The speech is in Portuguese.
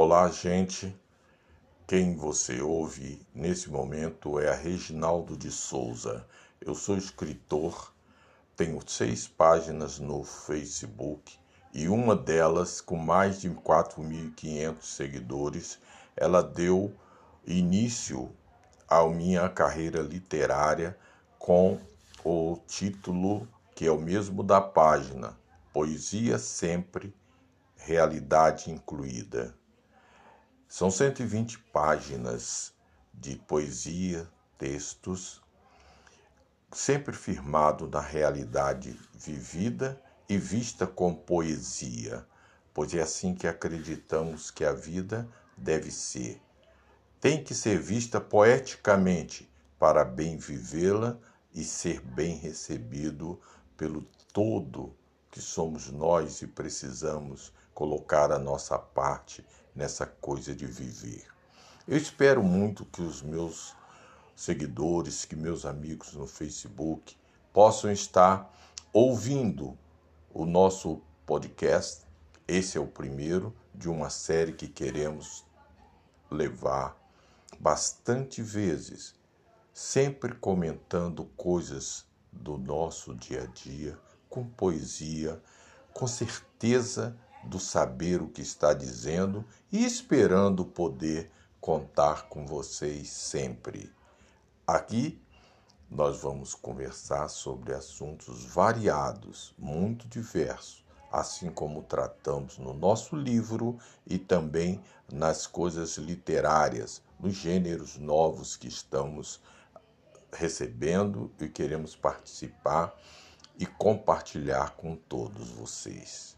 Olá, gente. Quem você ouve nesse momento é a Reginaldo de Souza. Eu sou escritor, tenho seis páginas no Facebook e uma delas, com mais de 4.500 seguidores, ela deu início à minha carreira literária com o título que é o mesmo da página, Poesia Sempre, Realidade Incluída. São 120 páginas de poesia, textos, sempre firmado na realidade vivida e vista com poesia, pois é assim que acreditamos que a vida deve ser. Tem que ser vista poeticamente para bem vivê-la e ser bem recebido pelo todo que somos nós e precisamos colocar a nossa parte nessa coisa de viver. Eu espero muito que os meus seguidores, que meus amigos no Facebook possam estar ouvindo o nosso podcast. Esse é o primeiro de uma série que queremos levar bastante vezes, sempre comentando coisas do nosso dia a dia, com poesia, com certeza do saber o que está dizendo e esperando poder contar com vocês sempre. Aqui nós vamos conversar sobre assuntos variados, muito diversos, assim como tratamos no nosso livro e também nas coisas literárias, nos gêneros novos que estamos recebendo e queremos participar e compartilhar com todos vocês.